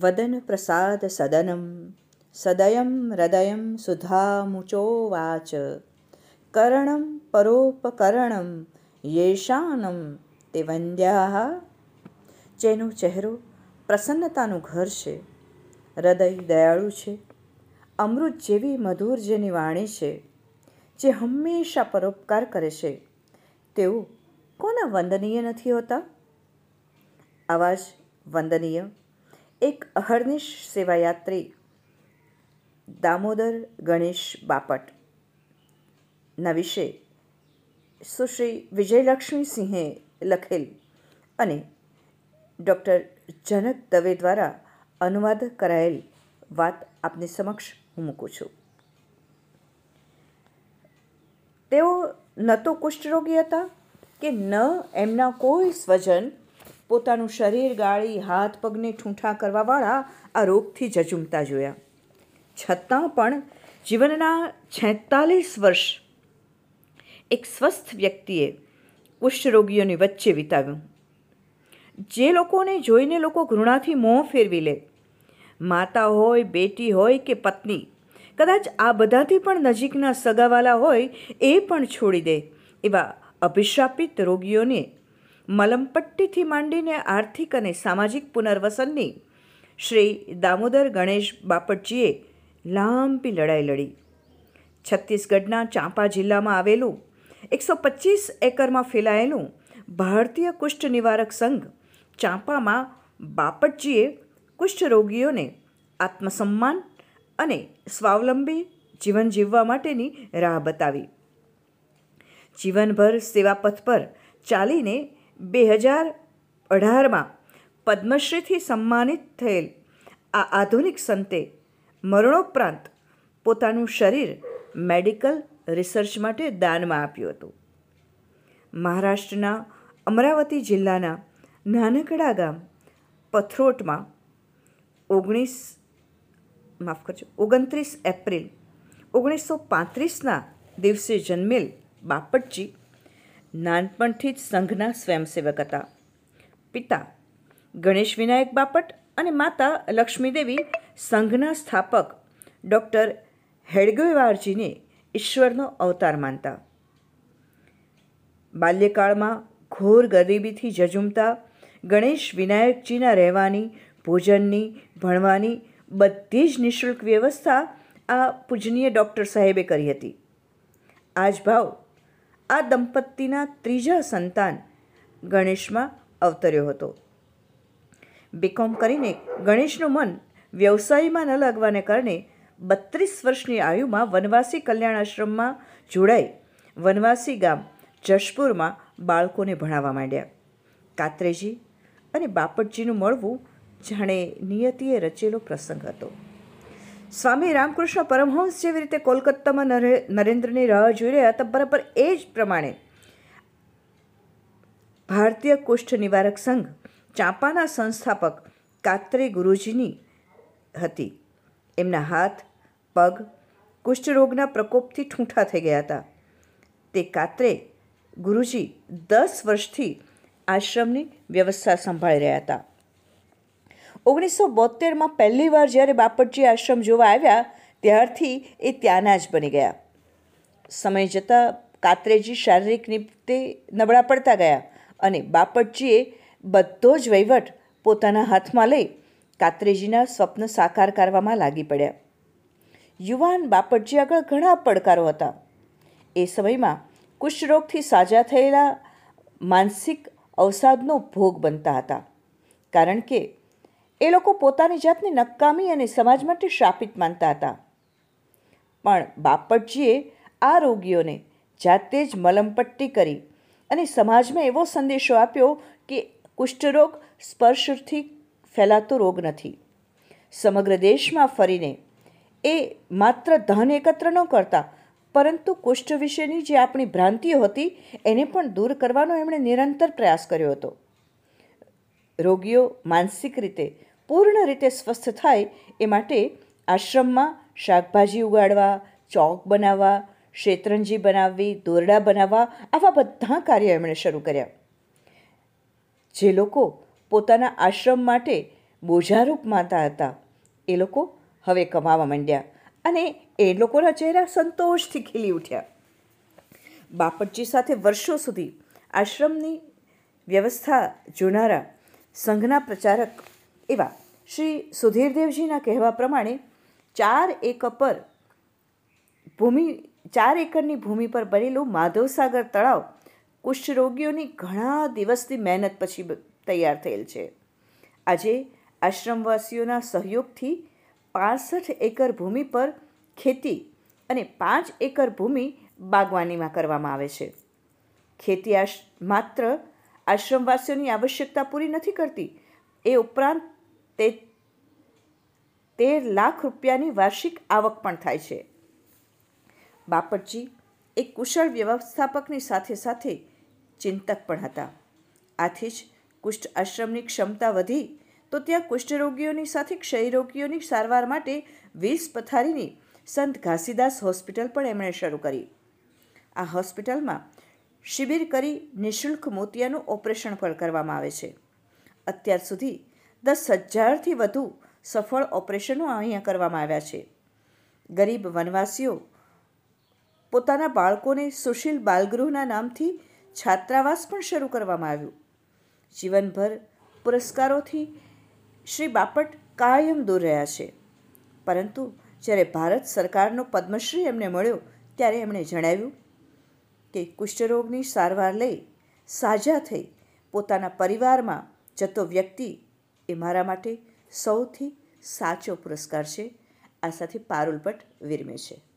વદન પ્રસાદ સદનમ સદયમ હૃદયમ સુધામુચોવાચ કરણમ પરોપકરણમ યેશાનમ તે વંદ્યા જેનો ચહેરો પ્રસન્નતાનું ઘર છે, હૃદય દયાળુ છે, અમૃત જેવી મધુર જેની વાણી છે, જે હંમેશા પરોપકાર કરે છે, તેઓ કોના વંદનીય નથી હોતા? આવા જ વંદનીય એક અહર્નિશ સેવાયાત્રી, દામોદર ગણેશ બાપટ. ના વિશે સુશ્રી વિજયલક્ષ્મી સિંહે લખેલ અને ડૉક્ટર જનક દવે દ્વારા અનુવાદ કરાયેલ વાત આપની સમક્ષ હું મૂકું છું. તેઓ ન તો કુષ્ઠરોગી હતા કે ન એમના કોઈ સ્વજન પોતાનું શરીર ગાળી, હાથ, પગને ઠૂંઠા કરવાવાળા આ રોગથી જજુમતા જોયા. છતાં પણ જીવનના છેતાલીસ વર્ષ એક સ્વસ્થ વ્યક્તિએ કુષ્ઠરોગીઓની વચ્ચે વિતાવ્યું. જે લોકોને જોઈને લોકો ઘૃણાથી મોં ફેરવી લે. માતા હોય, બેટી હોય કે પત્ની, કદાચ આ બધાથી પણ નજીકના સગાવાલા હોય એ પણ છોડી દે એવા અભિશાપિત રોગીઓને મલમપટ્ટીથી માંડીને આર્થિક અને સામાજિક પુનર્વસનની શ્રી દામોદર ગણેશ બાપટજીએ લાંબી લડાઈ લડી. છત્તીસગઢના ચાંપા જિલ્લામાં આવેલું એકસો પચીસ એકરમાં ફેલાયેલું ભારતીય કુષ્ઠ નિવારક સંઘ ચાંપામાં બાપટજીએ કુષ્ઠ રોગીઓને આત્મસન્માન અને સ્વાવલંબી જીવન જીવવા માટેની રાહ બતાવી. જીવનભર સેવાપથ પર ચાલીને બે હજાર અઢારમાં પદ્મશ્રીથી સન્માનિત થયેલ આ આધુનિક સંતે મરણોપરાંત પોતાનું શરીર મેડિકલ રિસર્ચ માટે દાનમાં આપ્યું હતું. મહારાષ્ટ્રના અમરાવતી જિલ્લાના નાનકડા ગામ પથરોટમાં ઓગણીસ માફ કરજો, ઓગણત્રીસ એપ્રિલ, ઓગણીસો પાંત્રીસના દિવસે જન્મેલ બાપટજી નાનપણથી જ સંઘના સ્વયંસેવક હતા. પિતા ગણેશ વિનાયક બાપટ અને માતા લક્ષ્મીદેવી સંઘના સ્થાપક ડૉક્ટર હેડગેવારજીને ઈશ્વરનો અવતાર માનતા. બાલ્યકાળમાં ઘોર ગરીબીથી જજુમતા ગણેશ વિનાયકજીના રહેવાની ભોજનની ભણવાની બધી જ નિઃશુલ્ક વ્યવસ્થા આ પૂજનીય ડૉક્ટર સાહેબે કરી હતી. આ ભાવ આ દંપતીના ત્રીજા સંતાન ગણેશમાં અવતર્યો હતો. બીકોમ કરીને ગણેશનું મન વ્યવસાયમાં ન લાગવાને કારણે બત્રીસ વર્ષની આયુમાં વનવાસી કલ્યાણ આશ્રમમાં જોડાઈ વનવાસી ગામ જશપુરમાં બાળકોને ભણાવવા માંડ્યા. કાત્રેજી અને બાપટજીનું મળવું જાણે નિયતિએ રચેલો પ્રસંગ હતો. સ્વામી રામકૃષ્ણ પરમહંસ જેવી રીતે કોલકાતામાં નરેન્દ્રની રાહ જોઈ રહ્યા હતા, બરાબર એ જ પ્રમાણે ભારતીય કુષ્ઠ નિવારક સંઘ ચાંપાના સંસ્થાપક કાત્રે ગુરુજીની હતી. એમના હાથ, પગ કુષ્ઠરોગના પ્રકોપથી ઠૂંઠા થઈ ગયા હતા. તે કાત્રે ગુરુજી દસ વર્ષથી આશ્રમની વ્યવસ્થા સંભાળી રહ્યા હતા. ઓગણીસો બોતેરમાં પહેલી વાર જ્યારે બાપટજી આશ્રમ જોવા આવ્યા, ત્યારથી એ ત્યાંના જ બની ગયા. સમય જતાં કાત્રેજી શારીરિક રીતે નબળા પડતા ગયા અને બાપટજીએ બધો જ વહીવટ પોતાના હાથમાં લઈ કાત્રેજીના સ્વપ્ન સાકાર કરવામાં લાગી પડ્યા. યુવાન બાપટજી આગળ ઘણા પડકારો હતા. એ સમયમાં કુષ્ઠરોગથી સાજા થયેલા માનસિક અવસાદનો ભોગ બનતા હતા. કારણ કે એ લોકો પોતાની જાતને નકામી અને સમાજ માટે શાપિત માનતા હતા. પણ બાપટજીએ આ રોગીઓને જાતે જ મલમપટ્ટી કરી અને સમાજમાં એવો સંદેશો આપ્યો કે કુષ્ઠરોગ સ્પર્શથી ફેલાતો રોગ નથી. સમગ્ર દેશમાં ફરીને એ માત્ર ધન એકત્ર ન કરતા, પરંતુ કુષ્ઠ વિશેની જે આપણી ભ્રાંતિઓ હતી, એને પણ દૂર કરવાનો એમણે નિરંતર પ્રયાસ કર્યો હતો. રોગીઓ માનસિક રીતે પૂર્ણ રીતે સ્વસ્થ થાય એ માટે આશ્રમમાં શાકભાજી ઉગાડવા, ચોક બનાવવા, શેતરંજી બનાવવી, દોરડા બનાવવા આવા બધા કાર્ય એમણે શરૂ કર્યા. જે લોકો પોતાના આશ્રમ માટે બોજારૂપ માતા હતા, એ લોકો હવે કમાવા માંડ્યા અને એ લોકોના ચહેરા સંતોષથી ખીલી ઉઠ્યા. બાપટજી સાથે વર્ષો સુધી આશ્રમની વ્યવસ્થા જોનારા સંઘના પ્રચારક એવા શ્રી સુધીરદેવજીના કહેવા પ્રમાણે ચાર એક પર ભૂમિ, ચાર એકરની ભૂમિ પર બનેલું માધવસાગર તળાવ કુષ્ઠરોગીઓની ઘણા દિવસની મહેનત પછી તૈયાર થયેલ છે. આજે આશ્રમવાસીઓના સહયોગથી પાસઠ એકર ભૂમિ પર ખેતી અને પાંચ એકર ભૂમિ બાગવાનીમાં કરવામાં આવે છે. ખેતી આશ, માત્ર આશ્રમવાસીઓની આવશ્યકતા પૂરી નથી કરતી, એ ઉપરાંત તે તેર લાખ રૂપિયાની વાર્ષિક આવક પણ થાય છે. બાપટજી એક કુશળ વ્યવસ્થાપકની સાથે સાથે ચિંતક પણ હતા. આથી જ કુષ્ઠ આશ્રમની ક્ષમતા વધી તો ત્યાં કુષ્ઠરોગીઓની સાથે ક્ષયરોગીઓની સારવાર માટે વીસ પથારીની સંત ઘાસીદાસ હોસ્પિટલ પણ એમણે શરૂ કરી. આ હોસ્પિટલમાં શિબિર કરી નિઃશુલ્ક મોતિયાનું ઓપરેશન પણ કરવામાં આવે છે. અત્યાર સુધી દસ હજારથી વધુ સફળ ઓપરેશનો અહીંયા કરવામાં આવ્યા છે. ગરીબ વનવાસીઓ પોતાના બાળકોને સુશીલ બાલગૃહના નામથી છાત્રાવાસ પણ શરૂ કરવામાં આવ્યું. જીવનભર પુરસ્કારોથી શ્રી બાપટ કાયમ દૂર રહ્યા છે. પરંતુ જ્યારે ભારત સરકારનો પદ્મશ્રી એમને મળ્યો ત્યારે એમણે જણાવ્યું કે કુષ્ઠરોગની સારવાર લઈ સાજા થઈ પોતાના પરિવારમાં જતો વ્યક્તિ એ મારા માટે સૌથી સાચો પુરસ્કાર છે. આ સાથે પારુલ ભટ્ટ વિરમે છે.